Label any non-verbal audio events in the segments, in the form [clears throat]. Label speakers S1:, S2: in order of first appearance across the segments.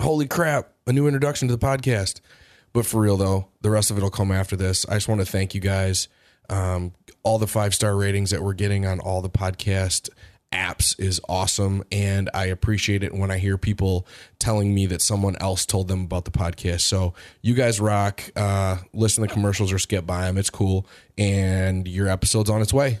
S1: Holy crap, a new introduction to the podcast. But for real though, the rest of it will come after this. I just want to thank you guys. Um, all the five star ratings that we're getting on all the podcast apps is awesome. And I appreciate it when I hear people telling me that someone else told them about the podcast. So you guys rock. Uh, listen to commercials or skip by them. It's cool. And your episode's on its way.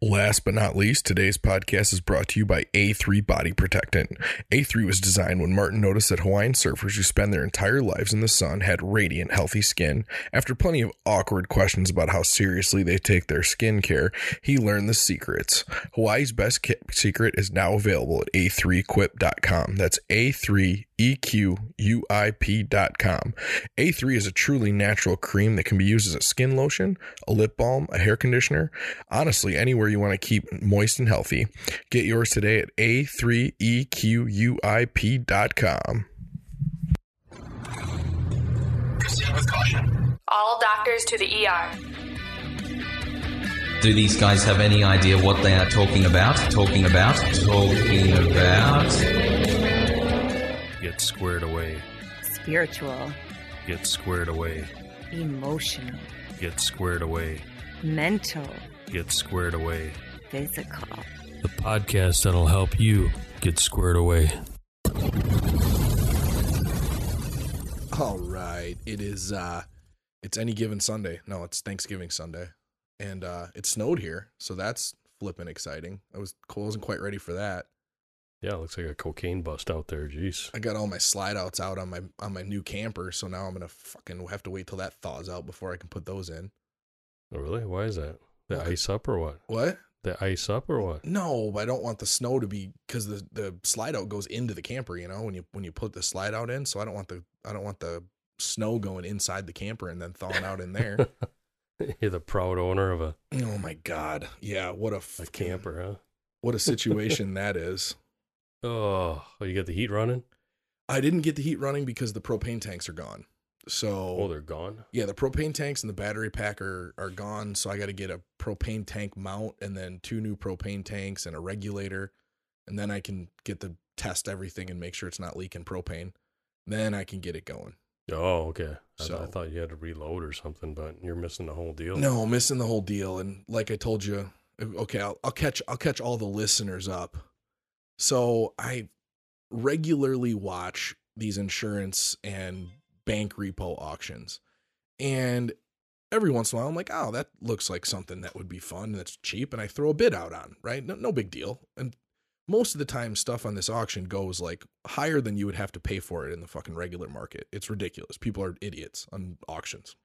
S1: Last but not least, today's podcast is brought to you by A3 Body Protectant. A3 was designed when Martin noticed that Hawaiian surfers who spend their entire lives in the sun had radiant, healthy skin. After plenty of awkward questions about how seriously they take their skin care, he learned the secrets. Hawaii's best secret is now available at a3quip.com. That's A3 EQUIP.com. A3 is a truly natural cream that can be used as a skin lotion, a lip balm, a hair conditioner, honestly, anywhere you want to keep moist and healthy. Get yours today at A3EQUIP.com.
S2: Proceed with caution.
S3: All doctors to the ER.
S4: Do these guys have any idea what they are talking about? Talking about? Talking about?
S5: Get squared away.
S6: spiritual,
S5: Get squared away.
S6: emotional,
S5: Get squared away.
S6: mental,
S5: Get squared away.
S6: physical.
S5: The podcast that'll help you get squared away.
S1: All right. It is uh it's any given Sunday. No, it's Thanksgiving Sunday. And uh it snowed here, so that's flipping exciting. I was I wasn't quite ready for that.
S5: Yeah, it looks like a cocaine bust out there. Jeez.
S1: I got all my slide outs out on my on my new camper, so now I'm gonna fucking have to wait till that thaws out before I can put those in.
S5: Oh, really? Why is that? The
S1: What?
S5: ice up or what?
S1: What?
S5: The ice up or what?
S1: No, I don't want the snow to be because the the slide out goes into the camper. You know when you when you put the slide out in, so I don't want the I don't want the snow going inside the camper and then thawing out in there. [laughs]
S5: You're the proud owner of a,
S1: oh my god, yeah, what a
S5: a camper, huh?
S1: What a [laughs] situation that is.
S5: Oh, oh, you got the heat running?
S1: I didn't get the heat running because the propane tanks are gone. So
S5: Oh, they're gone.
S1: yeah, the propane tanks and the battery pack are, are gone. So I got to get a propane tank mount and then two new propane tanks and a regulator. And then I can get the test everything and make sure it's not leaking propane. Then I can get it going.
S5: Oh, okay. I, I thought you had to reload or something, but you're missing the whole deal.
S1: No, missing the whole deal. And like I told you, okay, I'll, I'll catch I'll catch all the listeners up. So I regularly watch these insurance and bank repo auctions, and every once in a while I'm like, oh, that looks like something that would be fun. And that's cheap, and I throw a bid out on. Right, no, no big deal. And most of the time, stuff on this auction goes like higher than you would have to pay for it in the fucking regular market. It's ridiculous. People are idiots on auctions.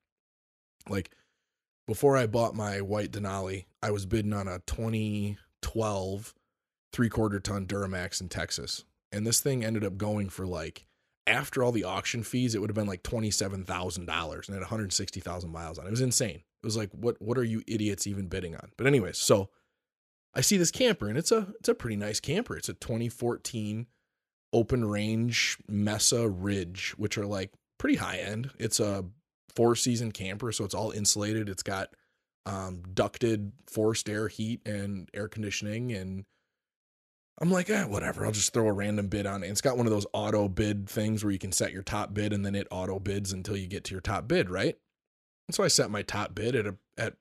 S1: Like before I bought my white Denali, I was bidding on a 2012 three quarter ton Duramax in Texas. And this thing ended up going for like, after all the auction fees, it would have been like $27,000 and had 160,000 miles on it. It was insane. It was like, what, what are you idiots even bidding on? But anyways, so I see this camper and it's a, it's a pretty nice camper. It's a 2014 open range Mesa Ridge, which are like pretty high end. It's a four season camper, so it's all insulated. It's got um, ducted forced air heat and air conditioning and I'm like, eh, whatever. I'll just throw a random bid on it. It's got one of those auto bid things where you can set your top bid and then it auto bids until you get to your top bid, right? And so I set my top bid at a at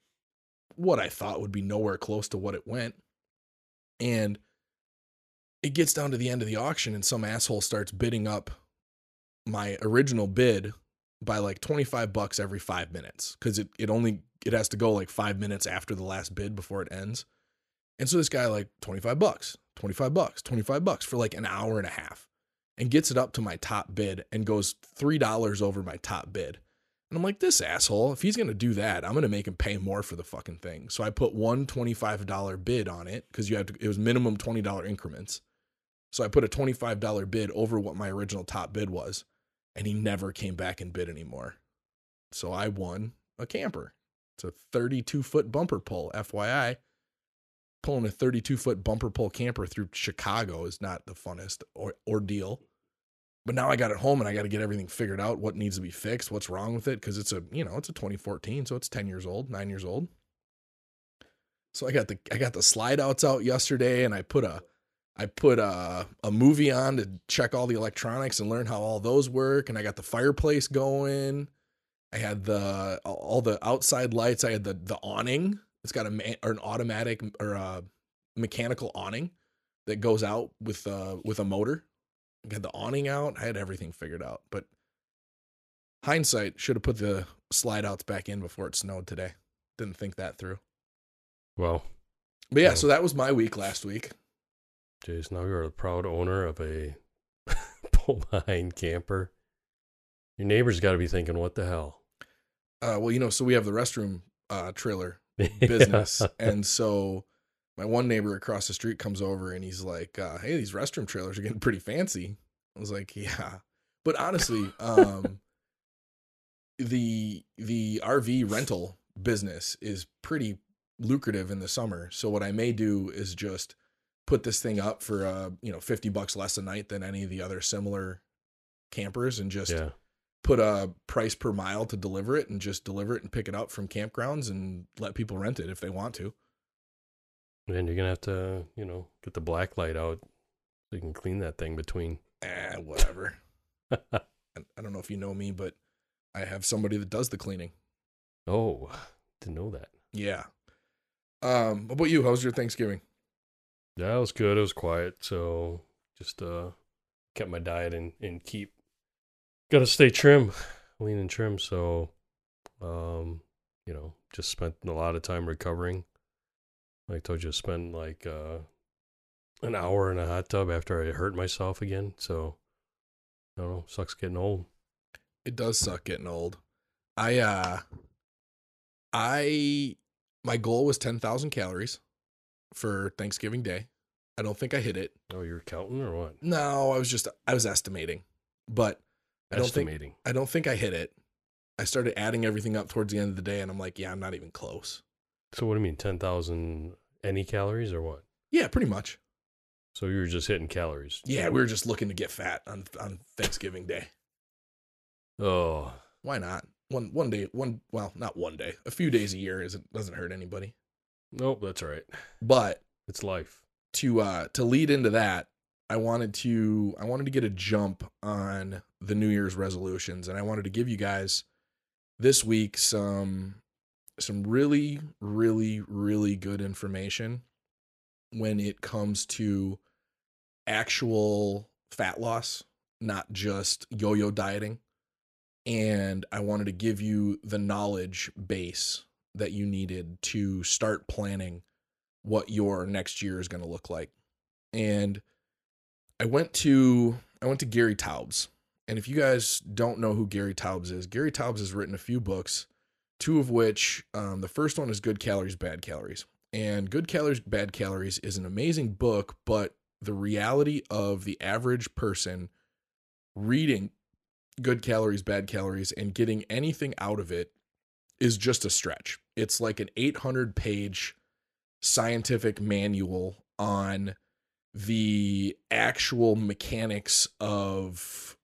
S1: what I thought would be nowhere close to what it went. And it gets down to the end of the auction and some asshole starts bidding up my original bid by like 25 bucks every 5 minutes cuz it it only it has to go like 5 minutes after the last bid before it ends. And so this guy like 25 bucks, 25 bucks, 25 bucks for like an hour and a half and gets it up to my top bid and goes $3 over my top bid. And I'm like, this asshole, if he's going to do that, I'm going to make him pay more for the fucking thing. So I put one $25 bid on it because you had to, it was minimum $20 increments. So I put a $25 bid over what my original top bid was, and he never came back and bid anymore. So I won a camper. It's a 32 foot bumper pull, FYI. Pulling a 32 foot bumper pull camper through Chicago is not the funnest or, ordeal. But now I got it home and I got to get everything figured out, what needs to be fixed, what's wrong with it, because it's a you know it's a 2014, so it's 10 years old, nine years old. So I got the I got the slide outs out yesterday, and I put a I put a a movie on to check all the electronics and learn how all those work, and I got the fireplace going. I had the all the outside lights. I had the the awning. It's got a man, or an automatic or a mechanical awning that goes out with uh with a motor. I had the awning out. I had everything figured out. But hindsight should have put the slide outs back in before it snowed today. Didn't think that through.
S5: Well,
S1: But yeah,
S5: Yeah.
S1: so that was my week last week.
S5: Jace, now you're a proud owner of a [laughs] pull behind camper. Your neighbors got to be thinking, what the hell?
S1: Uh, well, you know, so we have the restroom uh, trailer [laughs] business, and so my one neighbor across the street comes over and he's like, uh, "Hey, these restroom trailers are getting pretty fancy." I was like, "Yeah," but honestly, um, [laughs] the the RV rental business is pretty lucrative in the summer. So what I may do is just put this thing up for uh, you know, 50 bucks less a night than any of the other similar campers and just
S5: yeah.
S1: Put a price per mile to deliver it and just deliver it and pick it up from campgrounds and let people rent it if they want to.
S5: And you're going to have to, you know, get the black light out so you can clean that thing between.
S1: Eh, whatever. [laughs] I don't know if you know me, but I have somebody that does the cleaning.
S5: oh, didn't know that.
S1: Yeah. Um, what about you? How was your Thanksgiving?
S5: Yeah, it was good. It was quiet. So just uh kept my diet and, and keep gotta stay trim, lean and trim. So um, you know, just spent a lot of time recovering. Like I told you, I spent like uh an hour in a hot tub after I hurt myself again. So I don't know, sucks getting old.
S1: It does suck getting old. I uh I my goal was 10,000 calories for Thanksgiving Day. I don't think I hit it.
S5: Oh, you're counting or what?
S1: No, I was just I was estimating. But I don't think
S5: Estimating.
S1: I don't think I hit it. I started adding everything up towards the end of the day and I'm like, yeah, I'm not even close.
S5: So what do you mean, ten thousand any calories or what?
S1: Yeah, pretty much.
S5: So you were just hitting calories.
S1: Yeah, we were just looking to get fat on on Thanksgiving Day.
S5: Oh,
S1: Why not? One one day, one well, not one day. A few days a year isn't doesn't hurt anybody.
S5: nope, that's all right.
S1: But
S5: It's life.
S1: to uh to lead into that, I wanted to I wanted to get a jump on the New Year's resolutions and I wanted to give you guys this week some some really really really good information when it comes to actual fat loss, not just yo-yo dieting. And I wanted to give you the knowledge base that you needed to start planning what your next year is going to look like. And I went to I went to Gary Taubes. And if you guys don't know who Gary Taubes is, Gary Taubes has written a few books, two of which um, the first one is Good Calories, Bad Calories. And Good Calories, Bad Calories is an amazing book, but the reality of the average person reading Good Calories, Bad Calories and getting anything out of it is just a stretch. It's like an 800 page scientific manual on the actual mechanics of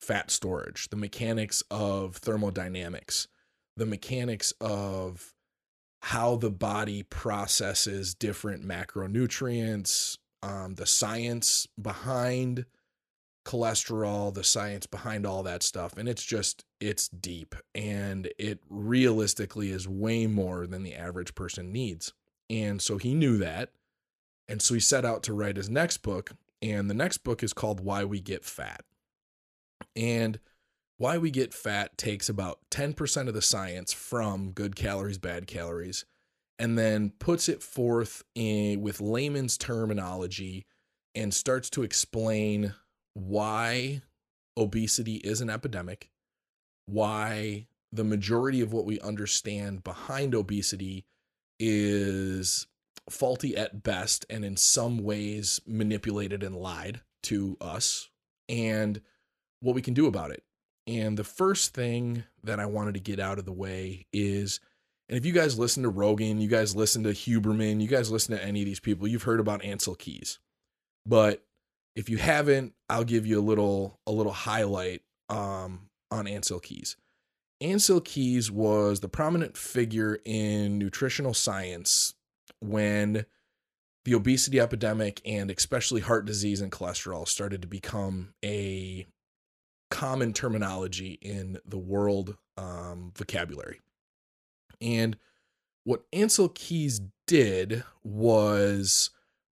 S1: fat storage, the mechanics of thermodynamics, the mechanics of how the body processes different macronutrients, um, the science behind cholesterol, the science behind all that stuff. And it's just, it's deep and it realistically is way more than the average person needs. And so he knew that. And so he set out to write his next book. And the next book is called Why We Get Fat. And Why We Get Fat takes about 10% of the science from good calories, bad calories, and then puts it forth in, with layman's terminology and starts to explain why obesity is an epidemic, why the majority of what we understand behind obesity is faulty at best and in some ways manipulated and lied to us, and what we can do about it. And the first thing that I wanted to get out of the way is and if you guys listen to Rogan, you guys listen to Huberman, you guys listen to any of these people, you've heard about Ancel Keys. But if you haven't, I'll give you a little a little highlight um, on Ancel Keys. Ancel Keys was the prominent figure in nutritional science when the obesity epidemic and especially heart disease and cholesterol started to become a common terminology in the world um, vocabulary. And what Ancel Keys did was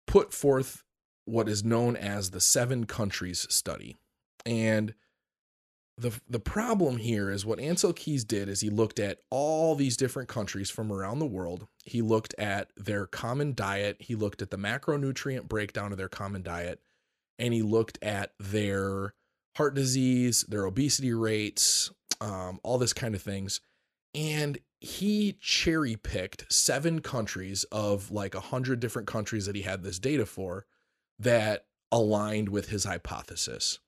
S1: put forth what is known as the seven countries study. And the the problem here is what Ancel Keys did is he looked at all these different countries from around the world. He looked at their common diet, he looked at the macronutrient breakdown of their common diet, and he looked at their heart disease, their obesity rates, um, all this kind of things. And he cherry picked seven countries of like a hundred different countries that he had this data for that aligned with his hypothesis.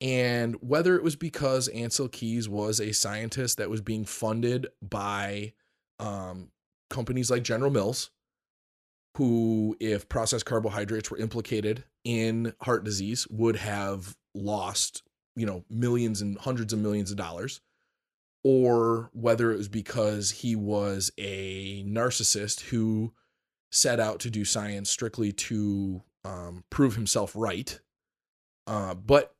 S1: And whether it was because Ancel Keys was a scientist that was being funded by um, companies like General Mills, who, if processed carbohydrates were implicated in heart disease, would have lost, you know, millions and hundreds of millions of dollars, or whether it was because he was a narcissist who set out to do science strictly to um, prove himself right. Uh, but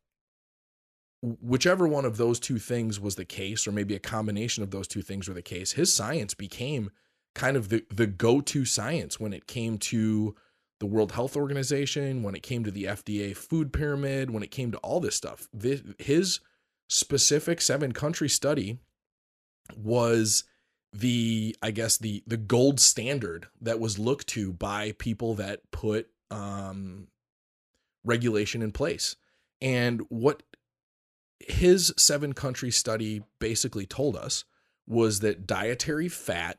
S1: whichever one of those two things was the case, or maybe a combination of those two things were the case, his science became kind of the, the go to science when it came to the World Health Organization, when it came to the FDA food pyramid, when it came to all this stuff. This, his specific seven country study was the i guess the the gold standard that was looked to by people that put um regulation in place and what his seven country study basically told us was that dietary fat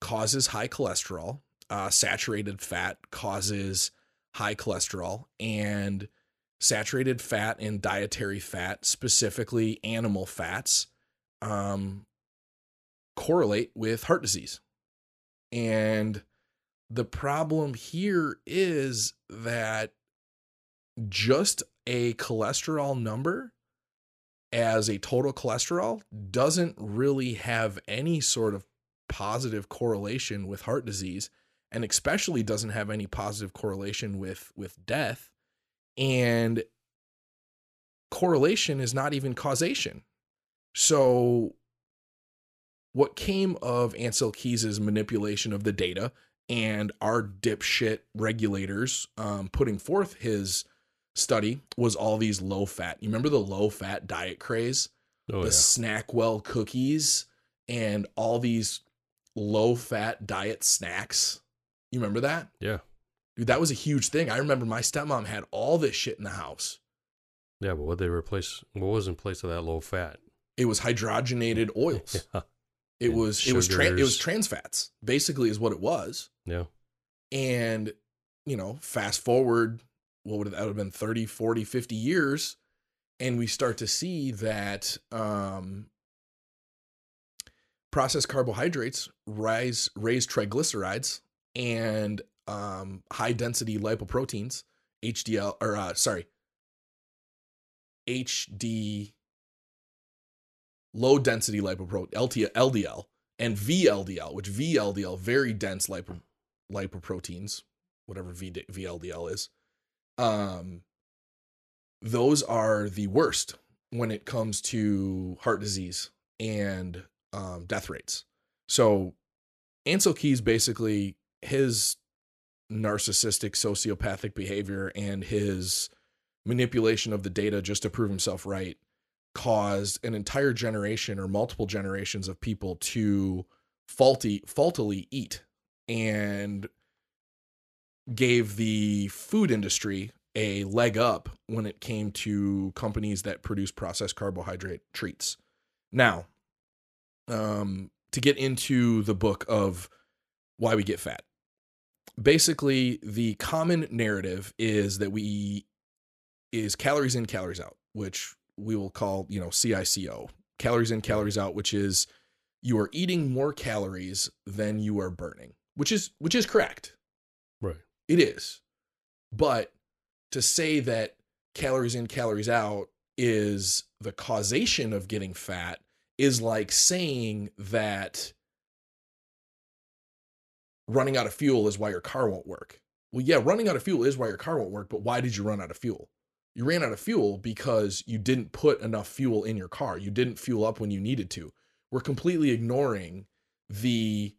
S1: causes high cholesterol uh, saturated fat causes high cholesterol and saturated fat and dietary fat specifically animal fats um, correlate with heart disease. And the problem here is that just a cholesterol number as a total cholesterol doesn't really have any sort of positive correlation with heart disease and especially doesn't have any positive correlation with with death. And correlation is not even causation. So what came of Ancel Keys's manipulation of the data and our dipshit regulators um, putting forth his study was all these low fat. You remember the low fat diet craze?
S5: Oh,
S1: the
S5: yeah.
S1: Snackwell cookies and all these low fat diet snacks. You remember that?
S5: Yeah.
S1: Dude, that was a huge thing. I remember my stepmom had all this shit in the house.
S5: Yeah, but what they replace? What was in place of that low fat?
S1: It was hydrogenated [laughs] oils.
S5: Yeah.
S1: It
S5: And
S1: was it was tran it was trans fats. Basically is what it was.
S5: Yeah.
S1: And, you know, fast forward, what would that would have been 30, 40, 50 years. And we start to see that um, processed carbohydrates rise, raise triglycerides and um, high density lipoproteins, HDL, or uh, sorry, HD, low density lipoprotein, LDL, and VLDL, which VLDL, very dense lipo, lipoproteins, whatever v, VLDL is, um, those are the worst when it comes to heart disease and um, death rates. So Ancel Keys basically his narcissistic sociopathic behavior and his manipulation of the data just to prove himself right caused an entire generation or multiple generations of people to faulty faultily eat and gave the food industry a leg up when it came to companies that produce processed carbohydrate treats. Now, um, to get into the book of why we get fat. Basically, the common narrative is that we is calories in, calories out, which we will call, you know, CICO, calories in, calories out, which is you are eating more calories than you are burning, which is which is correct. It is. But to say that calories in, calories out is the causation of getting fat is like saying that running out of fuel is why your car won't work. Well, yeah, running out of fuel is why your car won't work, but why did you run out of fuel? You ran out of fuel because you didn't put enough fuel in your car. You didn't fuel up when you needed to. We're completely ignoring the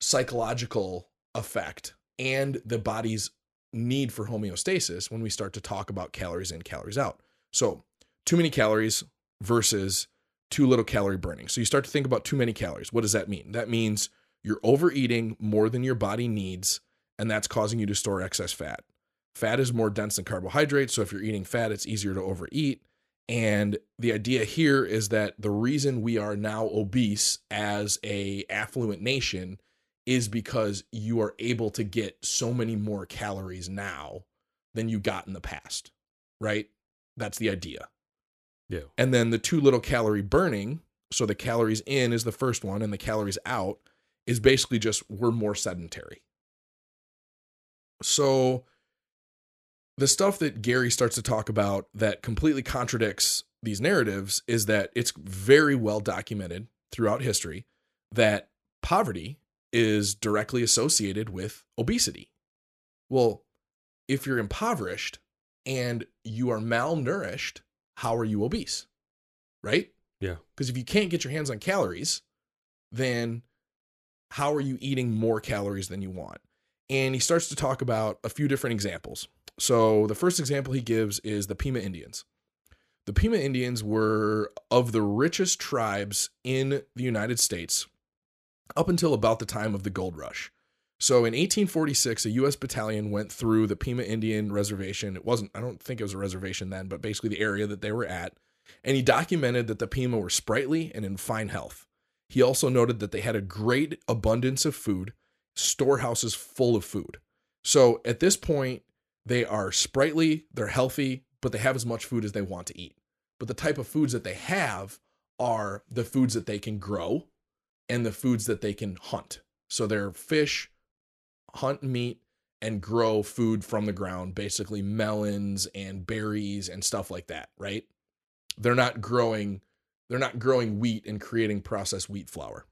S1: psychological effect and the body's need for homeostasis when we start to talk about calories in, calories out. So, too many calories versus too little calorie burning. So, you start to think about too many calories. What does that mean? That means you're overeating more than your body needs, and that's causing you to store excess fat. Fat is more dense than carbohydrates. So, if you're eating fat, it's easier to overeat. And the idea here is that the reason we are now obese as a affluent nation is because you are able to get so many more calories now than you got in the past, right? That's the idea.
S5: Yeah.
S1: And then the too little calorie burning, so the calories in is the first one and the calories out is basically just we're more sedentary. So the stuff that Gary starts to talk about that completely contradicts these narratives is that it's very well documented throughout history that poverty is directly associated with obesity. Well, if you're impoverished and you are malnourished, how are you obese? Right?
S5: Yeah.
S1: Because if you can't get your hands on calories, then how are you eating more calories than you want? And he starts to talk about a few different examples. So the first example he gives is the Pima Indians. The Pima Indians were of the richest tribes in the United States up until about the time of the gold rush. So in 1846, a U.S. battalion went through the Pima Indian Reservation. It wasn't, I don't think it was a reservation then, but basically the area that they were at. And he documented that the Pima were sprightly and in fine health. He also noted that they had a great abundance of food, storehouses full of food. So at this point, they are sprightly, they're healthy, but they have as much food as they want to eat. But the type of foods that they have are the foods that they can grow and the foods that they can hunt. So they're fish, hunt meat, and grow food from the ground, basically melons and berries and stuff like that, right? They're not growing they're not growing wheat and creating processed wheat flour.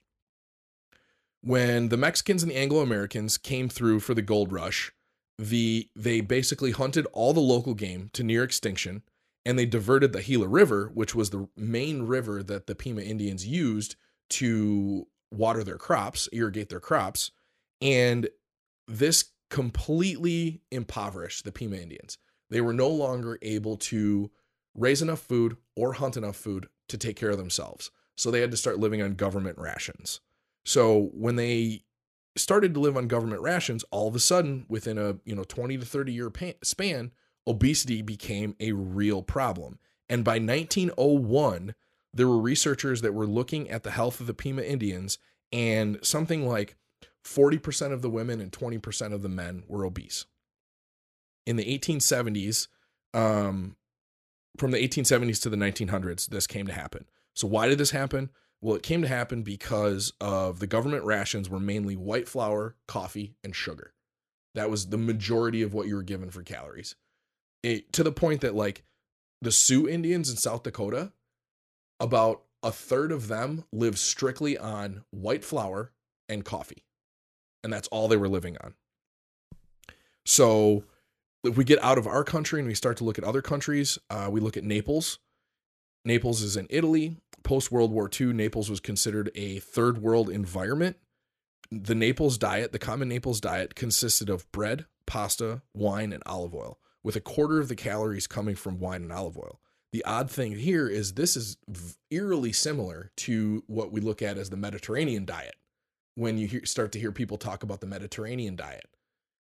S1: When the Mexicans and the Anglo Americans came through for the gold rush, the they basically hunted all the local game to near extinction and they diverted the Gila River, which was the main river that the Pima Indians used to water their crops, irrigate their crops, and this completely impoverished the Pima Indians. They were no longer able to raise enough food or hunt enough food to take care of themselves. So they had to start living on government rations. So when they started to live on government rations, all of a sudden, within a you know 20 to 30 year span, obesity became a real problem. And by 1901, there were researchers that were looking at the health of the Pima Indians, and something like 40% of the women and 20% of the men were obese. In the 1870s, um, from the 1870s to the 1900s, this came to happen. So, why did this happen? Well, it came to happen because of the government rations were mainly white flour, coffee, and sugar. That was the majority of what you were given for calories. It, to the point that, like, the Sioux Indians in South Dakota, about a third of them live strictly on white flour and coffee. And that's all they were living on. So if we get out of our country and we start to look at other countries, uh, we look at Naples. Naples is in Italy. Post World War II, Naples was considered a third world environment. The Naples diet, the common Naples diet, consisted of bread, pasta, wine, and olive oil, with a quarter of the calories coming from wine and olive oil. The odd thing here is this is eerily similar to what we look at as the Mediterranean diet when you hear, start to hear people talk about the Mediterranean diet.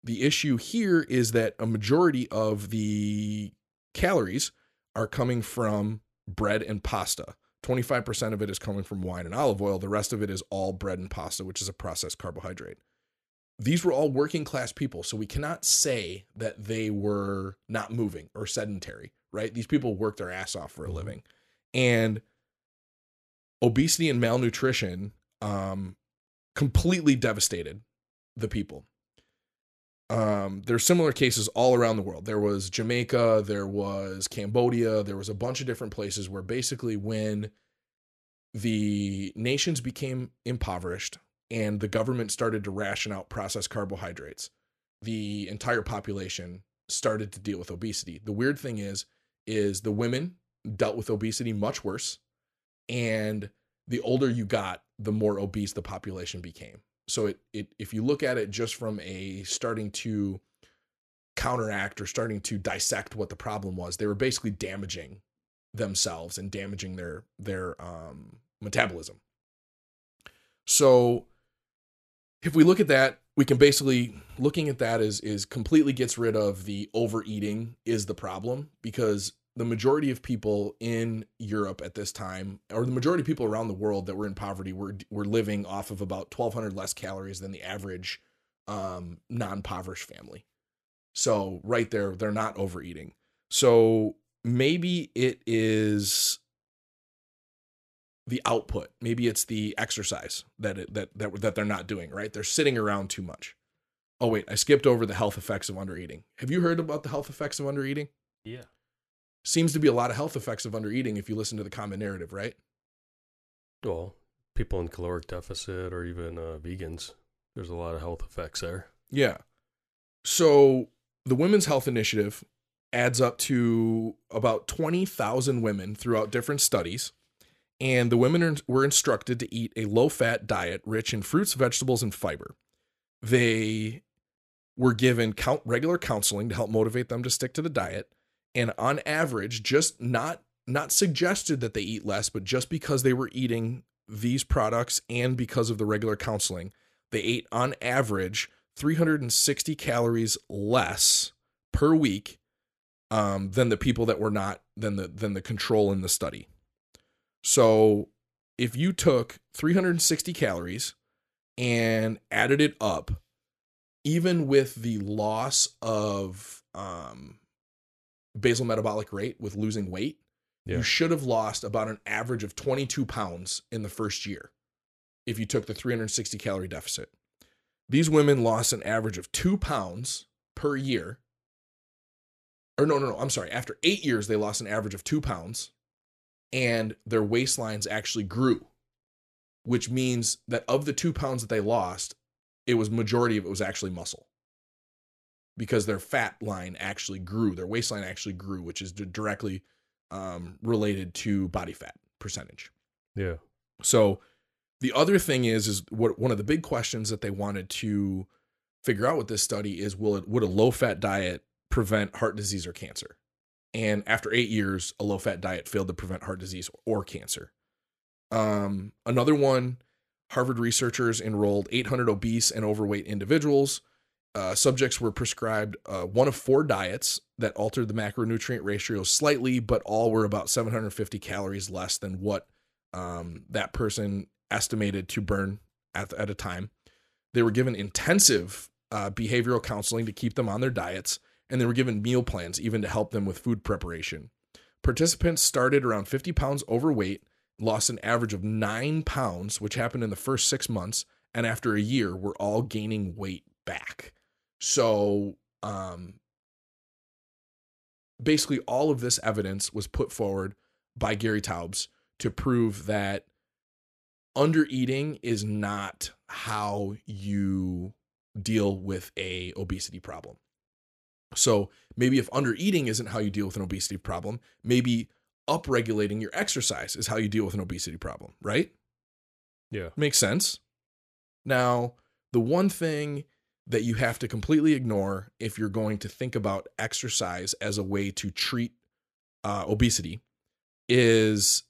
S1: The issue here is that a majority of the calories are coming from bread and pasta. 25% of it is coming from wine and olive oil. The rest of it is all bread and pasta, which is a processed carbohydrate. These were all working class people, so we cannot say that they were not moving or sedentary, right? These people work their ass off for a
S5: Mhm.
S1: living. And obesity and malnutrition um, completely devastated the people. Um, there's similar cases all around the world. There was Jamaica, there was Cambodia, there was a bunch of different places where basically when the nations became impoverished and the government started to ration out processed carbohydrates, the entire population started to deal with obesity. The weird thing is, is the women dealt with obesity much worse, and the older you got, the more obese the population became. So it, it if you look at it just from a starting to counteract or starting to dissect what the problem was, they were basically damaging themselves and damaging their their um, metabolism. So if we look at that, we can basically looking at that is is completely gets rid of the overeating is the problem because the majority of people in Europe at this time, or the majority of people around the world that were in poverty, were were living off of about twelve hundred less calories than the average um, non-impoverished family. So right there, they're not overeating. So maybe it is the output. Maybe it's the exercise that it, that that that they're not doing. Right, they're sitting around too much. Oh wait, I skipped over the health effects of undereating. Have you heard about the health effects of undereating?
S5: Yeah.
S1: seems to be a lot of health effects of undereating if you listen to the common narrative, right?
S5: Well, people in caloric deficit or even uh, vegans, there's a lot of health effects there.
S1: Yeah. So the Women's Health Initiative adds up to about 20,000 women throughout different studies. And the women were instructed to eat a low fat diet rich in fruits, vegetables, and fiber. They were given count, regular counseling to help motivate them to stick to the diet. And on average, just not not suggested that they eat less, but just because they were eating these products and because of the regular counseling, they ate on average 360 calories less per week um, than the people that were not than the than the control in the study. So if you took 360 calories and added it up, even with the loss of um, basal metabolic rate with losing weight,
S5: Yeah.
S1: you should have lost about an average of 22 pounds in the first year if you took the 360 calorie deficit. These women lost an average of two pounds per year. Or no, no, no, I'm sorry. After eight years, they lost an average of two pounds and their waistlines actually grew, which means that of the two pounds that they lost, it was majority of it was actually muscle because their fat line actually grew, their waistline actually grew, which is directly um, related to body fat percentage.
S5: Yeah.
S1: So the other thing is is what one of the big questions that they wanted to figure out with this study is will it would a low fat diet prevent heart disease or cancer? And after 8 years a low fat diet failed to prevent heart disease or cancer. Um another one Harvard researchers enrolled 800 obese and overweight individuals. Uh, subjects were prescribed uh, one of four diets that altered the macronutrient ratio slightly, but all were about 750 calories less than what um, that person estimated to burn at, at a time. They were given intensive uh, behavioral counseling to keep them on their diets, and they were given meal plans even to help them with food preparation. Participants started around 50 pounds overweight, lost an average of nine pounds, which happened in the first six months, and after a year, were all gaining weight back. So, um, basically, all of this evidence was put forward by Gary Taubes to prove that undereating is not how you deal with a obesity problem. So maybe if under eating isn't how you deal with an obesity problem, maybe upregulating your exercise is how you deal with an obesity problem, right?
S5: Yeah.
S1: Makes sense. Now, the one thing that you have to completely ignore if you're going to think about exercise as a way to treat uh, obesity is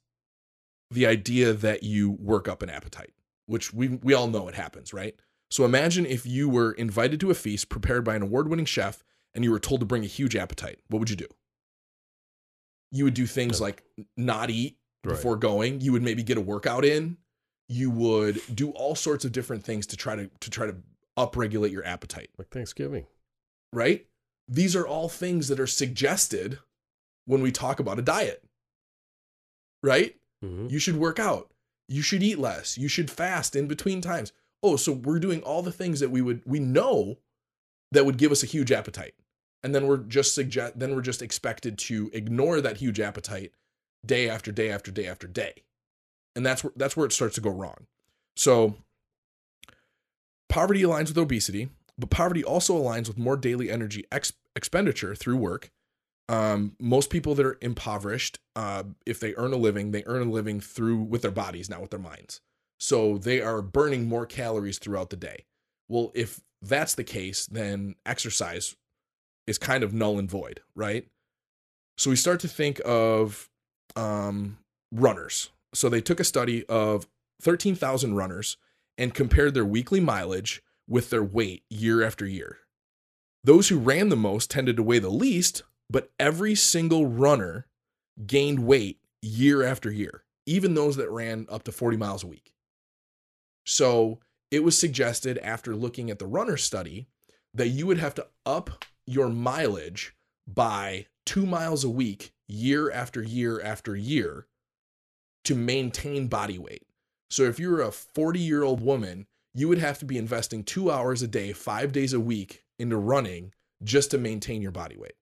S1: the idea that you work up an appetite, which we we all know it happens, right? So imagine if you were invited to a feast prepared by an award-winning chef and you were told to bring a huge appetite. What would you do? You would do things like not eat
S5: Right.
S1: before going. You would maybe get a workout in. You would do all sorts of different things to try to to try to upregulate your appetite
S5: Like Thanksgiving.
S1: right? These are all things that are suggested when we talk about a diet, right?
S5: hmm
S1: You should work out. You should eat less. You should fast in between times. Oh, so we're doing all the things that we would we know that would give us a huge appetite. And then we're just suggest then we're just expected to ignore that huge appetite day after day after day after day. And that's where that's where it starts to go wrong. So poverty aligns with obesity, but poverty also aligns with more daily energy ex- expenditure through work. Um, most people that are impoverished, uh, if they earn a living, they earn a living through with their bodies, not with their minds. So they are burning more calories throughout the day. Well, if that's the case, then exercise is kind of null and void, right? So we start to think of um, runners. So they took a study of 13,000 runners and compared their weekly mileage with their weight year after year. Those who ran the most tended to weigh the least, but every single runner gained weight year after year, even those that ran up to 40 miles a week. So it was suggested after looking at the runner study that you would have to up your mileage by two miles a week, year after year after year, to maintain body weight. So if you're a 40 year old woman, you would have to be investing two hours a day, five days a week into running just to maintain your body weight,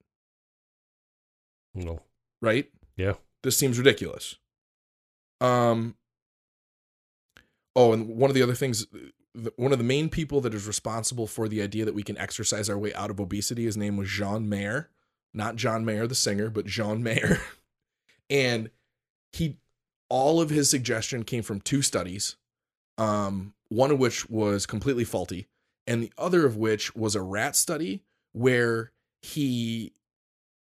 S5: No.
S1: right?
S5: Yeah.
S1: This seems ridiculous. Um. Oh, and one of the other things, th- one of the main people that is responsible for the idea that we can exercise our way out of obesity, his name was Jean Mayer, not John Mayer the singer, but Jean Mayer, [laughs] and he, all of his suggestion came from two studies, um, one of which was completely faulty, and the other of which was a rat study where he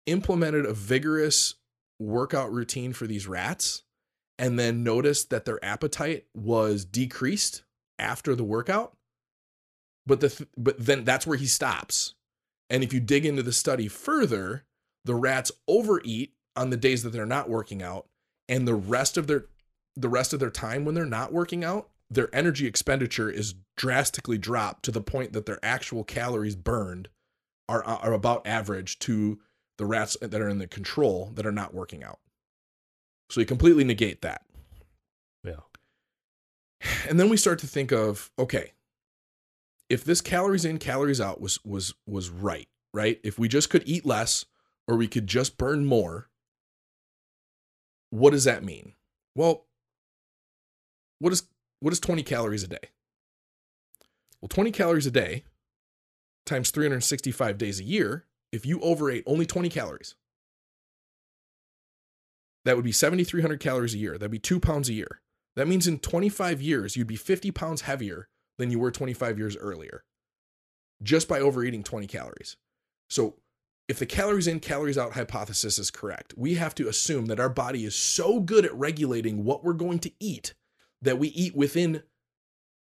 S1: implemented a vigorous workout routine for these rats and then noticed that their appetite was decreased after the workout but the th- but then that's where he stops and if you dig into the study further the rats overeat on the days that they're not working out and the rest of their the rest of their time when they're not working out their energy expenditure is drastically dropped to the point that their actual calories burned are uh, are about average to the rats that are in the control that are not working out. So you completely negate that. And then we start to think of okay, if this calories in calories out was was was right, right? If we just could eat less or we could just burn more, what does that mean? Well, what is what is 20 calories a day? Well, 20 calories a day times 365 days a year, if you overate only 20 calories, that would be 7,300 calories a year. That'd be two pounds a year. That means in 25 years, you'd be 50 pounds heavier than you were 25 years earlier just by overeating 20 calories. So, if the calories in, calories out hypothesis is correct, we have to assume that our body is so good at regulating what we're going to eat that we eat within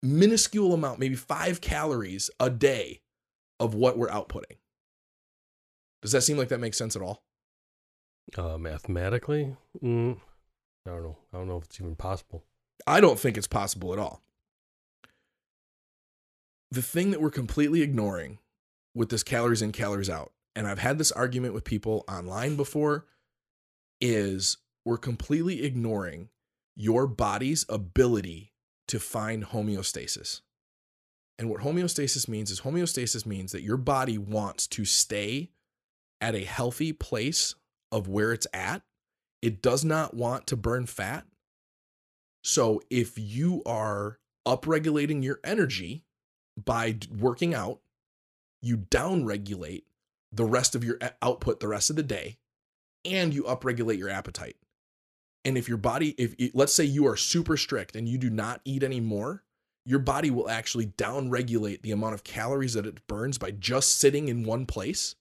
S1: minuscule amount, maybe five calories a day of what we're outputting. Does that seem like that makes sense at all?
S5: Uh, mathematically, mm, I don't know. I don't know if it's even possible.
S1: I don't think it's possible at all. The thing that we're completely ignoring with this calories in, calories out, and I've had this argument with people online before, is we're completely ignoring your body's ability to find homeostasis. And what homeostasis means is homeostasis means that your body wants to stay at a healthy place of where it's at. It does not want to burn fat. So if you are upregulating your energy by working out, you downregulate the rest of your output the rest of the day and you upregulate your appetite. And if your body if let's say you are super strict and you do not eat anymore, your body will actually downregulate the amount of calories that it burns by just sitting in one place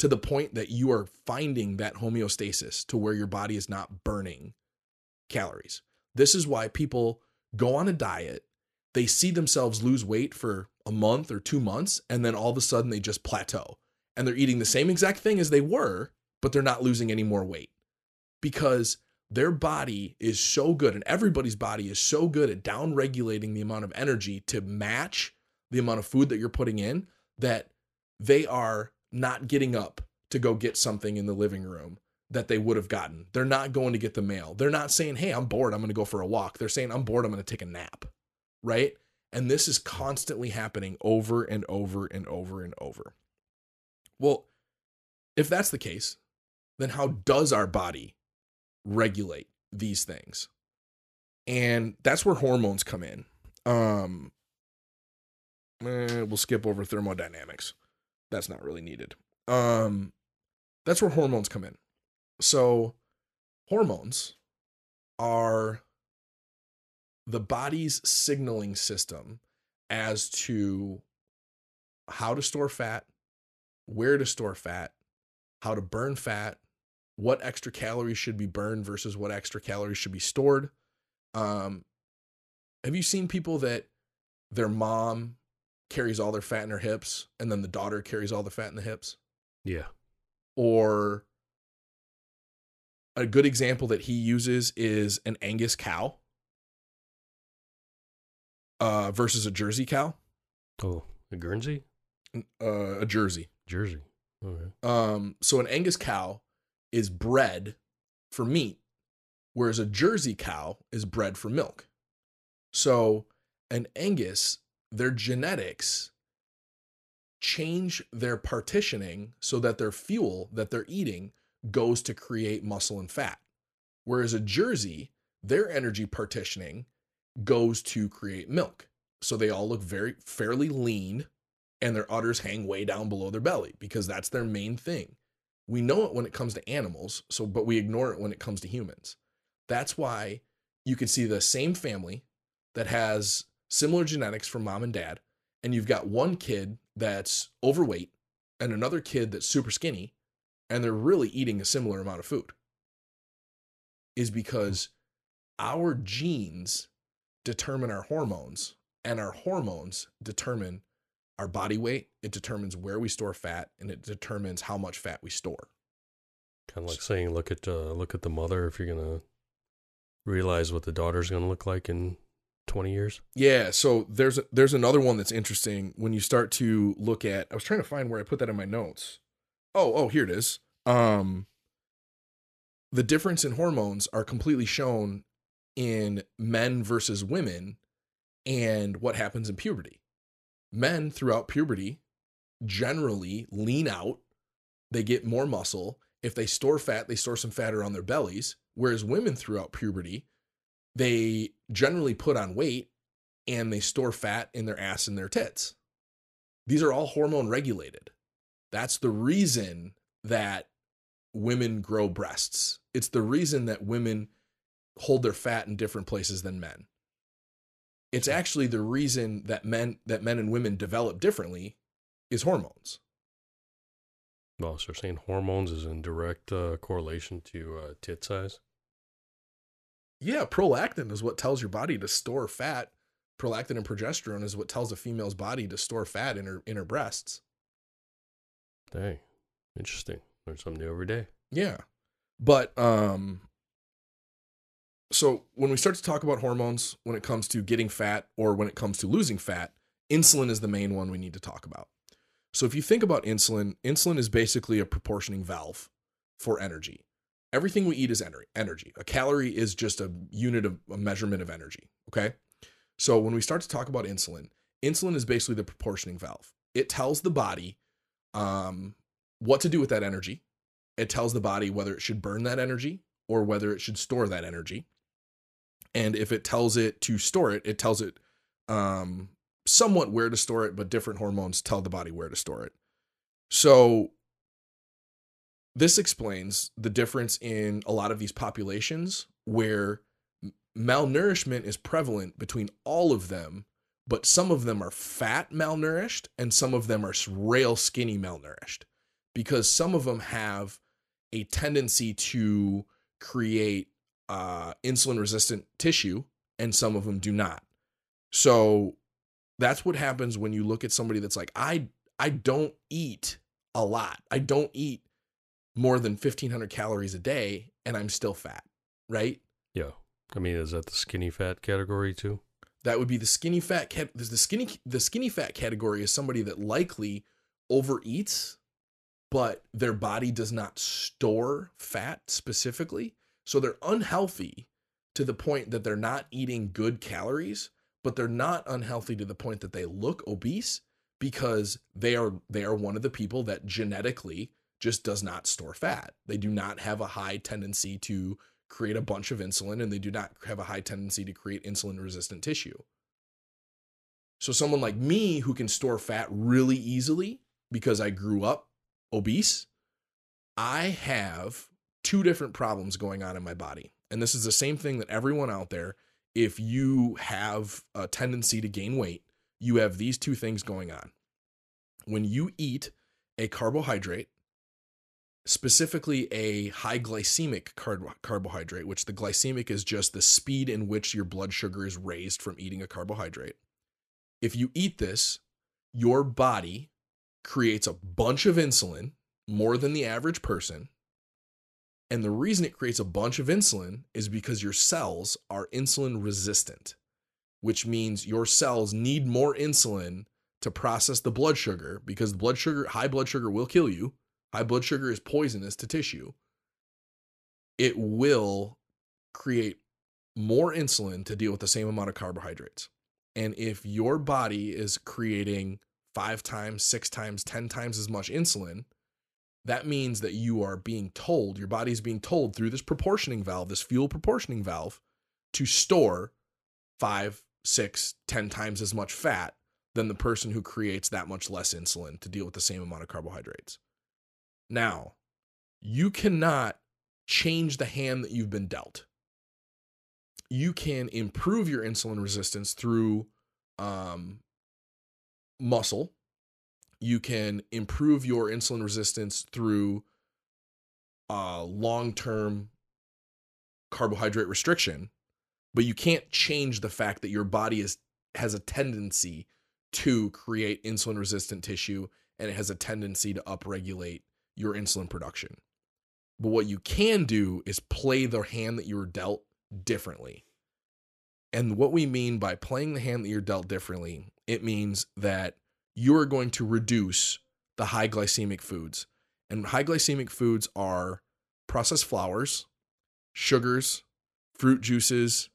S1: to the point that you are finding that homeostasis to where your body is not burning calories. This is why people go on a diet, they see themselves lose weight for a month or 2 months and then all of a sudden they just plateau and they're eating the same exact thing as they were, but they're not losing any more weight because their body is so good and everybody's body is so good at down regulating the amount of energy to match the amount of food that you're putting in that they are not getting up to go get something in the living room that they would have gotten. They're not going to get the mail. They're not saying, "Hey, I'm bored, I'm going to go for a walk." They're saying, "I'm bored, I'm going to take a nap." Right? And this is constantly happening over and over and over and over. Well, if that's the case, then how does our body regulate these things? And that's where hormones come in. Um, eh, we'll skip over thermodynamics. That's not really needed. Um, that's where hormones come in. So, hormones are the body's signaling system as to how to store fat, where to store fat, how to burn fat, what extra calories should be burned versus what extra calories should be stored. Um, have you seen people that their mom carries all their fat in her hips and then the daughter carries all the fat in the hips?
S5: Yeah.
S1: Or a good example that he uses is an Angus cow uh, versus a Jersey cow,
S5: Oh, a Guernsey?
S1: uh, a Jersey.
S5: Jersey. Okay.
S1: Um, so an Angus cow is bred for meat, whereas a Jersey cow is bred for milk. So an Angus, their genetics change their partitioning so that their fuel that they're eating goes to create muscle and fat. Whereas a Jersey, their energy partitioning goes to create milk. So they all look very fairly lean and their udders hang way down below their belly because that's their main thing. We know it when it comes to animals, so but we ignore it when it comes to humans. That's why you can see the same family that has similar genetics from mom and dad, and you've got one kid that's overweight and another kid that's super skinny, and they're really eating a similar amount of food. Is because our genes determine our hormones, and our hormones determine our body weight, it determines where we store fat, and it determines how much fat we store.
S5: Kind of like saying, look at uh, look at the mother if you're gonna realize what the daughter's gonna look like in 20 years.
S1: Yeah, so there's there's another one that's interesting when you start to look at I was trying to find where I put that in my notes. Oh, oh, here it is. Um the difference in hormones are completely shown in men versus women and what happens in puberty. Men throughout puberty generally lean out, they get more muscle. If they store fat, they store some fat around their bellies, whereas women throughout puberty they generally put on weight and they store fat in their ass and their tits. These are all hormone regulated. That's the reason that women grow breasts. It's the reason that women hold their fat in different places than men. It's actually the reason that men that men and women develop differently is hormones.
S5: Well, so they're saying hormones is in direct uh, correlation to uh, tit size.
S1: Yeah, prolactin is what tells your body to store fat. Prolactin and progesterone is what tells a female's body to store fat in her in her breasts.
S5: Dang, interesting. Learn something new every day.
S1: Yeah. But um so when we start to talk about hormones when it comes to getting fat or when it comes to losing fat, insulin is the main one we need to talk about. So if you think about insulin, insulin is basically a proportioning valve for energy. Everything we eat is ener- energy. A calorie is just a unit of a measurement of energy, okay? So when we start to talk about insulin, insulin is basically the proportioning valve. It tells the body um, what to do with that energy. It tells the body whether it should burn that energy or whether it should store that energy. And if it tells it to store it, it tells it um, somewhat where to store it, but different hormones tell the body where to store it. So this explains the difference in a lot of these populations where malnourishment is prevalent between all of them, but some of them are fat malnourished and some of them are rail skinny malnourished because some of them have a tendency to create uh, insulin resistant tissue and some of them do not. So that's what happens when you look at somebody that's like, I I don't eat a lot. I don't eat more than 1500 calories a day and I'm still fat, right?
S5: Yeah. I mean, is that the skinny fat category too?
S1: That would be the skinny fat cat the skinny the skinny fat category is somebody that likely overeats but their body does not store fat specifically. So they're unhealthy to the point that they're not eating good calories, but they're not unhealthy to the point that they look obese because they are they are one of the people that genetically just does not store fat. They do not have a high tendency to create a bunch of insulin and they do not have a high tendency to create insulin resistant tissue. So someone like me who can store fat really easily because I grew up obese, I have two different problems going on in my body. And this is the same thing that everyone out there, if you have a tendency to gain weight, you have these two things going on. When you eat a carbohydrate, specifically a high glycemic car- carbohydrate, which the glycemic is just the speed in which your blood sugar is raised from eating a carbohydrate. If you eat this, your body creates a bunch of insulin, more than the average person. And the reason it creates a bunch of insulin is because your cells are insulin resistant, which means your cells need more insulin to process the blood sugar because blood sugar, high blood sugar will kill you. High blood sugar is poisonous to tissue. It will create more insulin to deal with the same amount of carbohydrates. And if your body is creating five times, six times, 10 times as much insulin, that means that you are being told, your body is being told through this proportioning valve, this fuel proportioning valve, to store five, six, ten times as much fat than the person who creates that much less insulin to deal with the same amount of carbohydrates. Now, you cannot change the hand that you've been dealt. You can improve your insulin resistance through um, muscle. You can improve your insulin resistance through uh, long term carbohydrate restriction, but you can't change the fact that your body is has a tendency to create insulin resistant tissue and it has a tendency to upregulate your insulin production. But what you can do is play the hand that you were dealt differently. And what we mean by playing the hand that you're dealt differently, it means that you are going to reduce the high glycemic foods. And high glycemic foods are processed flours, sugars, fruit juices,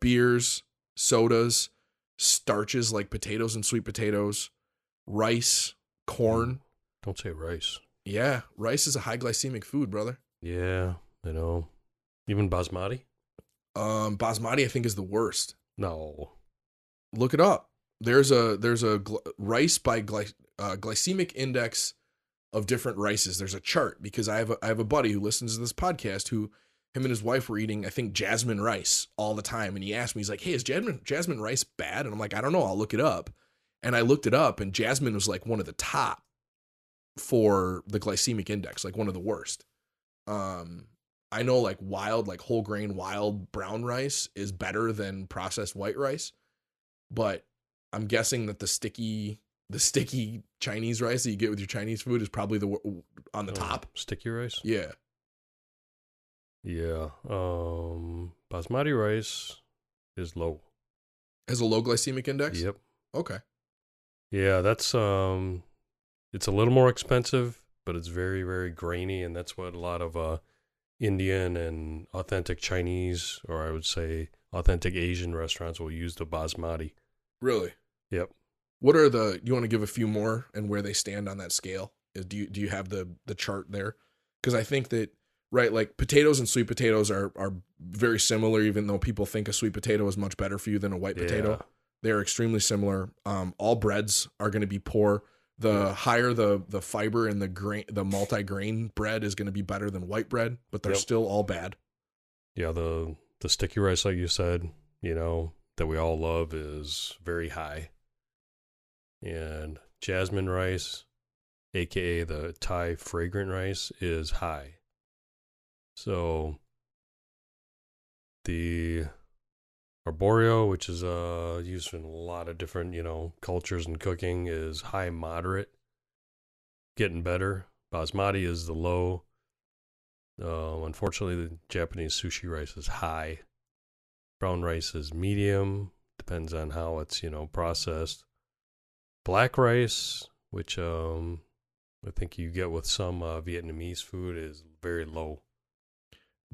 S1: beers, sodas, starches like potatoes and sweet potatoes, rice, corn.
S5: Don't say rice.
S1: Yeah, rice is a high glycemic food, brother.
S5: Yeah, I know. Even basmati?
S1: Um, basmati, I think, is the worst.
S5: No.
S1: Look it up. There's a there's a gl- rice by gly- uh, glycemic index of different rices. There's a chart because I have a, I have a buddy who listens to this podcast who him and his wife were eating I think jasmine rice all the time, and he asked me he's like, "Hey, is jasmine jasmine rice bad?" And I'm like, "I don't know. I'll look it up." And I looked it up, and jasmine was like one of the top for the glycemic index, like one of the worst. Um, I know like wild, like whole grain wild brown rice is better than processed white rice, but I'm guessing that the sticky, the sticky Chinese rice that you get with your Chinese food is probably the on the
S5: Oh,
S1: top.
S5: Sticky rice?
S1: Yeah,
S5: Yeah. Um basmati rice is low.
S1: has a low glycemic index.
S5: Yep.
S1: Okay.
S5: Yeah, that's um it's a little more expensive, but it's very, very grainy, and that's what a lot of uh Indian and authentic Chinese, or I would say authentic Asian restaurants will use the basmati.
S1: Really.
S5: Yep.
S1: What are the? Do you want to give a few more and where they stand on that scale? Do you do you have the the chart there? Because I think that right, like potatoes and sweet potatoes are are very similar. Even though people think a sweet potato is much better for you than a white potato,
S5: Yeah.
S1: they are extremely similar. Um, all breads are going to be poor. The higher the the fiber and the grain, the multi grain bread is going to be better than white bread, but they're
S5: Yep.
S1: still all bad.
S5: Yeah, the the sticky rice, like you said, you know, that we all love is very high. And jasmine rice, aka the Thai fragrant rice, is high. So the arborio, which is uh used in a lot of different, you know, cultures and cooking, is high moderate. Getting better. Basmati is the low. Uh, unfortunately, the Japanese sushi rice is high. Brown rice is medium. Depends on how it's you know processed. Black rice, which um, I think you get with some uh, Vietnamese food, is very low.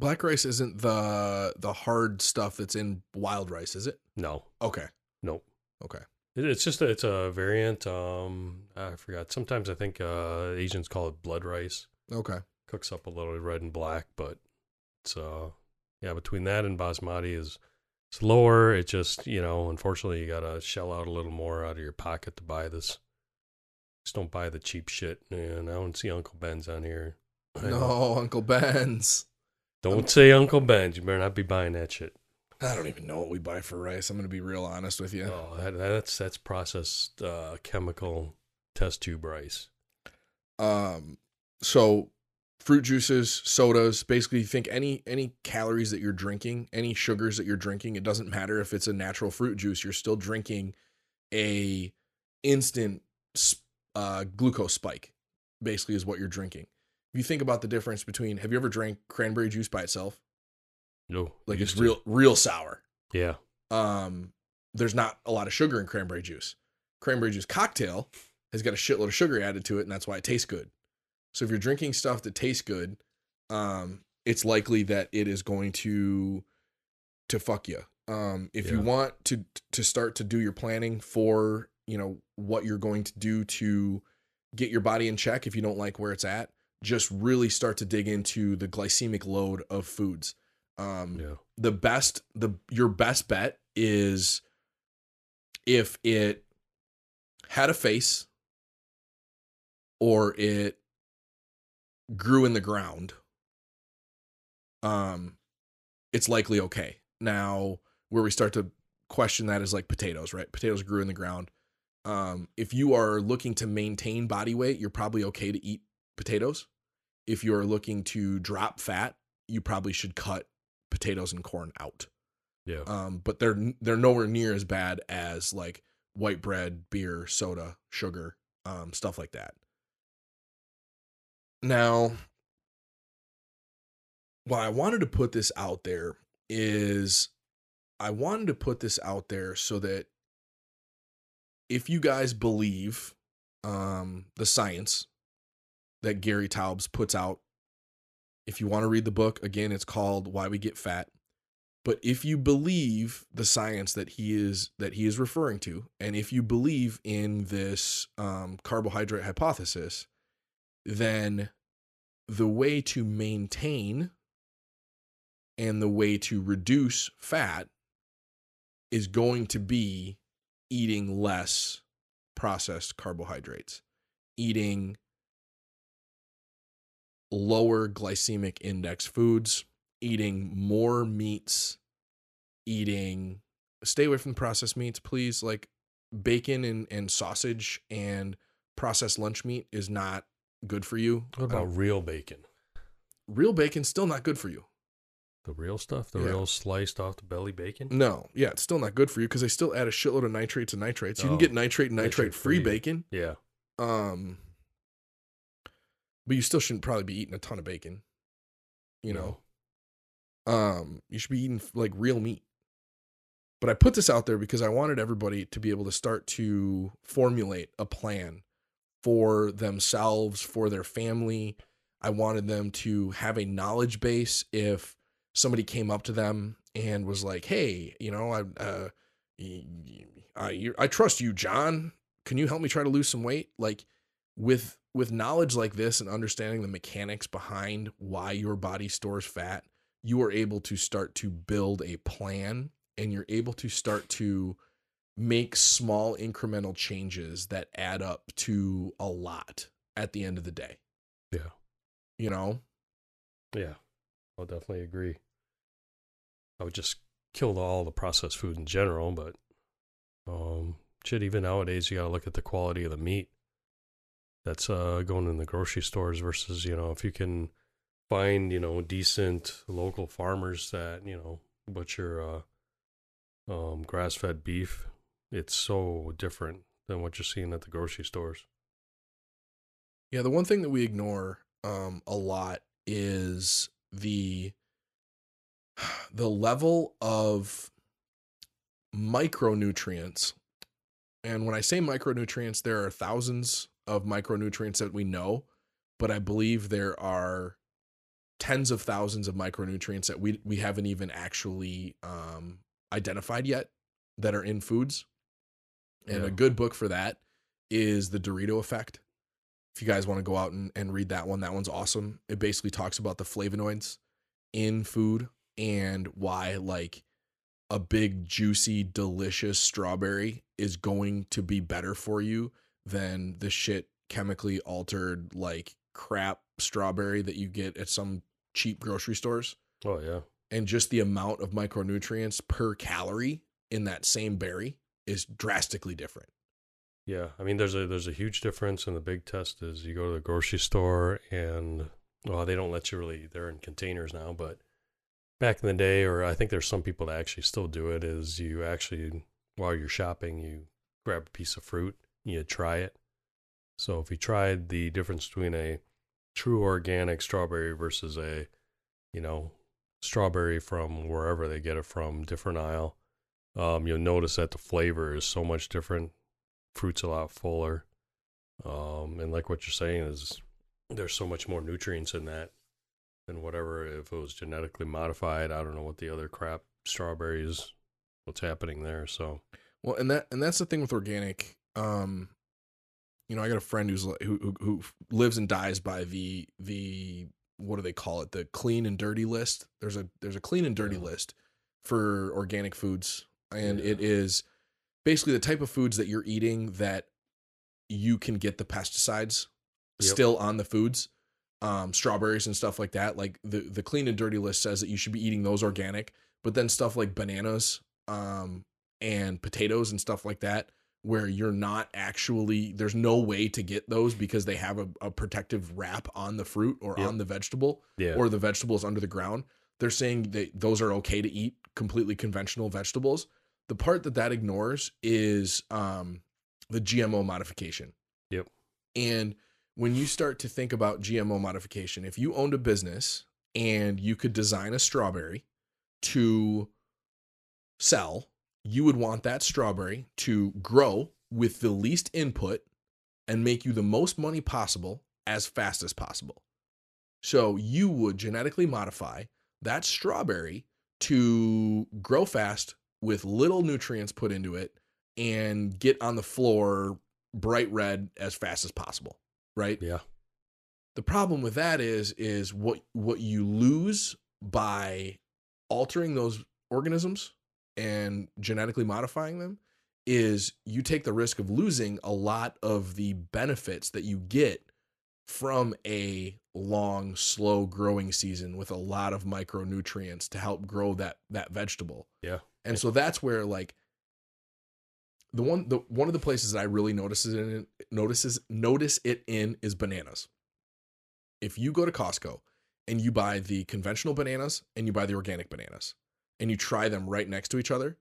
S1: Black rice isn't the the hard stuff that's in wild rice, is it?
S5: No,
S1: Okay.
S5: nope.
S1: Okay.
S5: It, it's just a, it's a variant. Um, I forgot. Sometimes I think uh, Asians call it blood rice.
S1: Okay.
S5: Cooks up a little red and black, but it's uh, yeah. Between that and basmati is it's lower. It just you know, unfortunately, you gotta shell out a little more out of your pocket to buy this. Just don't buy the cheap shit. And I don't see Uncle Ben's on here. I know.
S1: No, Uncle Ben's.
S5: Don't say Uncle Ben's. You better not be buying that shit.
S1: I don't even know what we buy for rice. I'm going to be real honest with you.
S5: Oh, that, that's that's processed uh, chemical test tube rice.
S1: Um, so fruit juices, sodas, basically, you think any any calories that you're drinking, any sugars that you're drinking, it doesn't matter if it's a natural fruit juice. You're still drinking a instant uh, glucose spike. Basically, is what you're drinking. If you think about the difference between, have you ever drank cranberry juice by itself?
S5: No,
S1: Like it's
S5: to.
S1: real real sour.
S5: Yeah,
S1: um, there's not a lot of sugar in cranberry juice. Cranberry juice cocktail has got a shitload of sugar added to it, and that's why it tastes good. So if you're drinking stuff that tastes good, um, it's likely that it is going to to fuck you. Um, if you want to to start to do your planning for you know what you're going to do to get your body in check, if you don't like where it's at, just really start to dig into the glycemic load of foods. Um,
S5: yeah.
S1: the best the your best bet is if it had a face or it grew in the ground um it's likely okay now where we start to question that is like potatoes right potatoes grew in the ground um if you are looking to maintain body weight you're probably okay to eat potatoes if you're looking to drop fat you probably should cut potatoes and corn out
S5: Yeah.
S1: um, but they're they're nowhere near as bad as like white bread, beer, soda, sugar, um, stuff like that. Now, why I wanted to put this out there is I wanted to put this out there so that if you guys believe um, the science that Gary Taubes puts out, if you want to read the book, again, it's called Why We Get Fat. But if you believe the science that he is that he is referring to and if you believe in this um, carbohydrate hypothesis then the way to maintain and the way to reduce fat is going to be eating less processed carbohydrates eating lower glycemic index foods eating more meats, eating stay away from processed meats, please. Like bacon and, and sausage and processed lunch meat is not good for you.
S5: What about real bacon?
S1: real bacon? Still not good for you.
S5: The real stuff? The
S1: Yeah.
S5: real sliced off the belly bacon?
S1: No, yeah, it's still not good for you because they still add a shitload of nitrates and nitrites. You can
S5: Oh,
S1: get nitrate and nitrite free
S5: nitrate-free.
S1: bacon.
S5: Yeah.
S1: Um, but you still shouldn't probably be eating a ton of bacon. You know, um you should be eating like real meat. But i put this out there because i wanted everybody to be able to start to formulate a plan for themselves for their family. I wanted them to have a knowledge base if somebody came up to them and was like hey you know i uh I, I trust you john. Can you help me try to lose some weight? Like with with knowledge like this and understanding the mechanics behind why your body stores fat you are able to start to build a plan and you're able to start to make small incremental changes that add up to a lot at the end of the day.
S5: Yeah.
S1: You know?
S5: Yeah, I'll definitely agree. I would just kill all the processed food in general, but um, shit, even nowadays, you got to look at the quality of the meat that's uh, going in the grocery stores versus, you know, if you can find, you know, decent local farmers that, you know, butcher uh, um, grass fed beef, it's so different than what you're seeing at the grocery stores.
S1: Yeah, the one thing that we ignore um, a lot is the the level of micronutrients. And when I say micronutrients, there are thousands of micronutrients that we know, but I believe there are tens of thousands of micronutrients that we we haven't even actually um, identified yet that are in foods. And
S5: Yeah.
S1: a good book for that is the Dorito Effect. If you guys want to go out and, and read that one, that one's awesome. It basically talks about the flavonoids in food and why like a big juicy delicious strawberry is going to be better for you than the shit chemically altered like crap strawberry that you get at some cheap grocery stores
S5: Oh, yeah.
S1: and just the amount of micronutrients per calorie in that same berry is drastically different.
S5: Yeah, I mean, there's a there's a huge difference, and the big test is you go to the grocery store, and well, they don't let you really. They're in containers now, but back in the day, or I think there's some people that actually still do it. Is you actually while you're shopping, you grab a piece of fruit, you try it. So if you tried the difference between a true organic strawberry versus a, you know, strawberry from wherever they get it from, different aisle, um, you'll notice that the flavor is so much different fruit's a lot fuller. Um, and like what you're saying is there's so much more nutrients in that than whatever if it was genetically modified. I don't know what the other crap strawberries what's happening there. So
S1: Well, and that and that's the thing with organic. Um, you know, I got a friend who's who who, who lives and dies by the the what do they call it? The clean and dirty list. There's a there's a clean and dirty
S5: Yeah.
S1: list for organic foods, and
S5: Yeah.
S1: it is basically the type of foods that you're eating that you can get the pesticides
S5: Yep.
S1: still on the foods. Um, strawberries and stuff like that. Like the the clean and dirty list says that you should be eating those organic, but then stuff like bananas, um, and potatoes and stuff like that, where you're not actually there's no way to get those because they have a, a protective wrap on the fruit or
S5: Yep.
S1: on the vegetable
S5: yeah,
S1: or the vegetables under the ground. They're saying that those are okay to eat, completely conventional vegetables. The part that that ignores is um, the GMO modification.
S5: Yep.
S1: And when you start to think about GMO modification, if you owned a business and you could design a strawberry to sell, you would want that strawberry to grow with the least input and make you the most money possible as fast as possible. So you would genetically modify that strawberry to grow fast with little nutrients put into it and get on the floor bright red as fast as possible, right?
S5: yeah,
S1: The problem with that is is what what you lose by altering those organisms and genetically modifying them is you take the risk of losing a lot of the benefits that you get from a long slow growing season with a lot of micronutrients to help grow that that vegetable
S5: yeah,
S1: and so that's where like the one the one of the places that I really notices it in notices notice it in is bananas. If you go to Costco and you buy the conventional bananas and you buy the organic bananas and you try them right next to each other,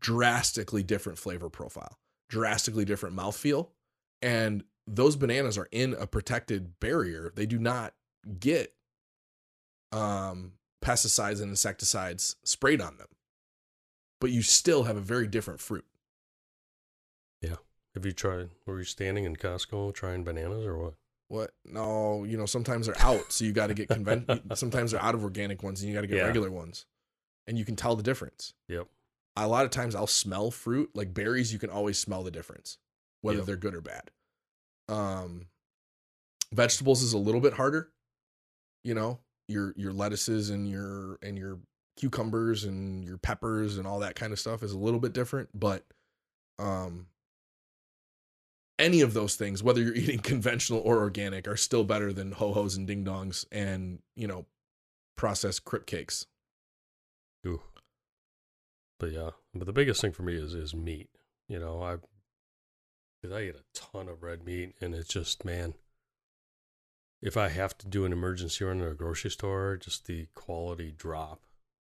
S1: drastically different flavor profile, drastically different mouthfeel, and those bananas are in a protected barrier. They do not get um pesticides and insecticides sprayed on them. But you still have a very different fruit. Yeah.
S5: Have you tried? Were you standing in Costco trying bananas or what?
S1: What? No, you know, sometimes they're out, so you got to get convent. [laughs] sometimes they're out of organic ones, and you got to get
S5: Yeah.
S1: regular ones, and you can tell the difference.
S5: Yep.
S1: A lot of times, I'll smell fruit like berries. You can always smell the difference, whether
S5: Yep.
S1: they're good or bad. Um, vegetables is a little bit harder. You know, your your lettuces and your and your cucumbers and your peppers and all that kind of stuff is a little bit different, but um any of those things, whether you're [laughs] eating conventional or organic, are still better than ho hos and ding dongs and you know processed crip cakes.
S5: Ooh. But yeah, but the biggest thing for me is is meat. You know, I because I eat a ton of red meat, and it's just man. If I have to do an emergency run at a grocery store, just the quality drop,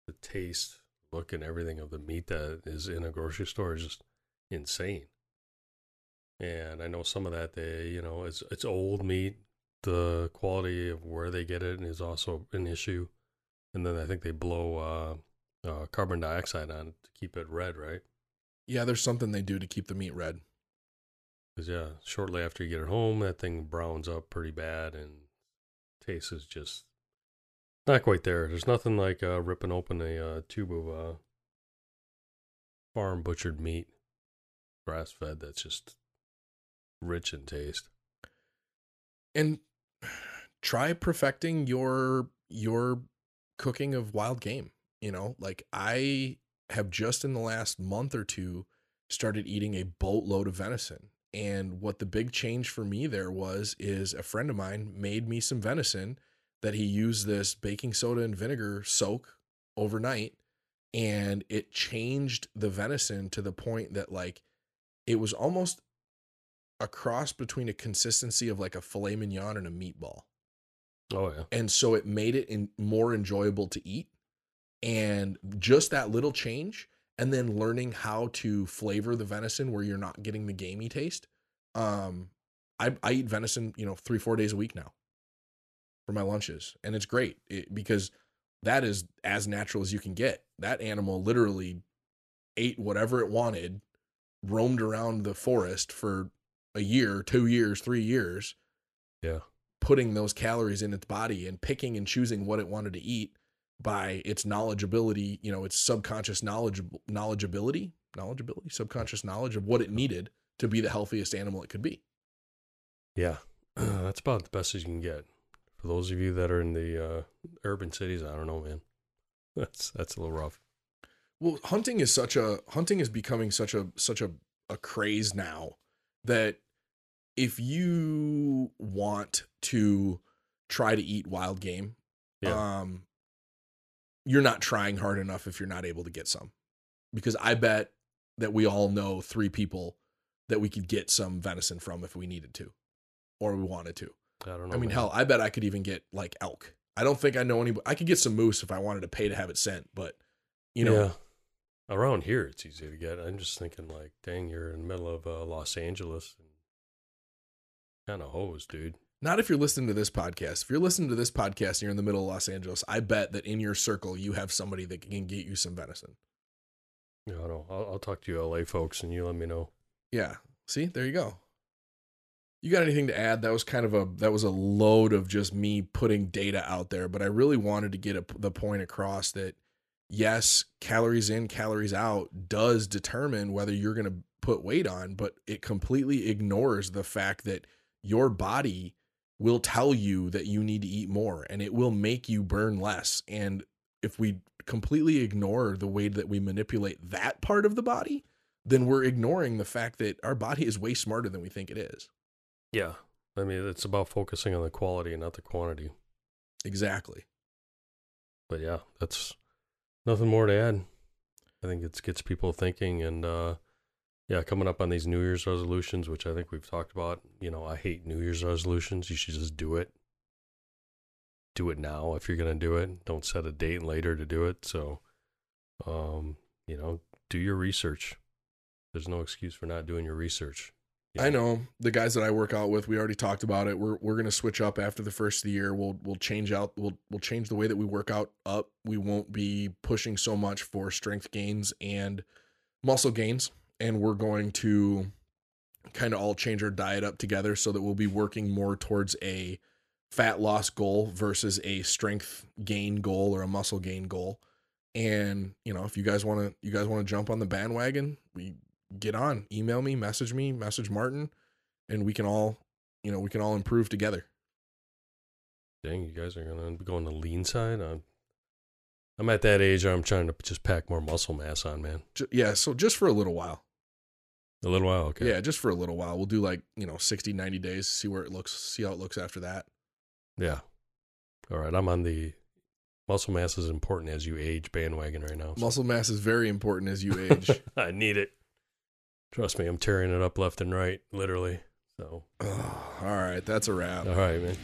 S5: the taste, look, and everything of the meat that is in a grocery store is just insane. And I know some of that they, you know, it's it's old meat. The quality of where they get it is also an issue. And then I think they blow uh, uh, carbon dioxide on it to keep it red, right?
S1: Yeah, there's something they do to keep the meat red.
S5: Because yeah, shortly after you get it home, that thing browns up pretty bad, and taste is just not quite there. There's nothing like uh, ripping open a uh, tube of uh, farm butchered meat, grass fed. That's just rich in taste.
S1: And [sighs] try perfecting your your cooking of wild game. You know, like I have just in the last month or two started eating a boatload of venison. And what the big change for me there was is a friend of mine made me some venison that he used this baking soda and vinegar soak overnight and it changed the venison to the point that like it was almost a cross between a consistency of like a filet mignon and a meatball
S5: Oh yeah,
S1: and so it made it in, more enjoyable to eat and just that little change and then learning how to flavor the venison where you're not getting the gamey taste um i, I eat venison you know three four days a week now for my lunches and it's great it, because that is as natural as you can get that animal literally ate whatever it wanted roamed around the forest for a year two years three years
S5: yeah.
S1: putting those calories in its body and picking and choosing what it wanted to eat by its knowledgeability, you know, its subconscious knowledge knowledgeability, knowledgeability, subconscious knowledge of what it needed to be the healthiest animal it could be.
S5: Yeah, [clears throat] that's about the best as you can get. For those of you that are in the uh, urban cities, I don't know, man. [laughs] That's that's a little rough.
S1: Well, hunting is such a hunting is becoming such a such a a craze now that if you want to try to eat wild game,
S5: Yeah.
S1: um you're not trying hard enough if you're not able to get some. Because I bet that we all know three people that we could get some venison from if we needed to or we wanted to.
S5: I don't know.
S1: I mean,
S5: man.
S1: hell, I bet I could even get like elk. I don't think I know any I could get some moose if I wanted to pay to have it sent, but you know,
S5: Yeah. Around here, it's easy to get. I'm just thinking, like, dang, you're in the middle of uh, Los Angeles, and kind of hose, dude.
S1: Not if you're listening to this podcast. If you're listening to this podcast and you're in the middle of Los Angeles, I bet that in your circle you have somebody that can get you some venison.
S5: Yeah, I know. I'll, I'll talk to you, LA folks, and you let me know.
S1: Yeah. See, there you go. You got anything to add? That was kind of a that was a load of just me putting data out there, but I really wanted to get a, the point across that yes, calories in, calories out does determine whether you're going to put weight on, but it completely ignores the fact that your body will tell you that you need to eat more and it will make you burn less. And if we completely ignore the way that we manipulate that part of the body, then we're ignoring the fact that our body is way smarter than we think it is.
S5: Yeah. I mean, it's about focusing on the quality and not the quantity.
S1: Exactly.
S5: But yeah, that's nothing more to add. I think it gets people thinking, and uh, yeah, coming up on these New Year's resolutions, which I think we've talked about. You know, I hate New Year's resolutions. You should just do it. Do it now if you're gonna do it. Don't set a date later to do it. So, um, you know, do your research. There's no excuse for not doing your research. You
S1: I know the guys that I work out with. We already talked about it. We're we're gonna switch up after the first of the year. We'll we'll change out. We'll we'll change the way that we work out up. We won't be pushing so much for strength gains and muscle gains, and we're going to kind of all change our diet up together so that we'll be working more towards a fat loss goal versus a strength gain goal or a muscle gain goal. And you know, if you guys want to, you guys want to jump on the bandwagon, we get on. Email me, message me, message Martin, and we can all, you know, we can all improve together.
S5: Dang, you guys are gonna be going the lean side. I'm, I'm at that age. where I'm trying to just pack more muscle mass on, man.
S1: Yeah, so just for a little while.
S5: A little while, okay.
S1: Yeah, just for a little while. We'll do like, you know, 60, 90 days, see where it looks, see how it looks after that.
S5: Yeah. All right. I'm on the muscle mass is important as you age bandwagon right now. so
S1: Muscle mass is very important as you [laughs] age.
S5: I need it. Trust me, I'm tearing it up left and right, literally. So,
S1: all right, that's a wrap.
S5: all right, man.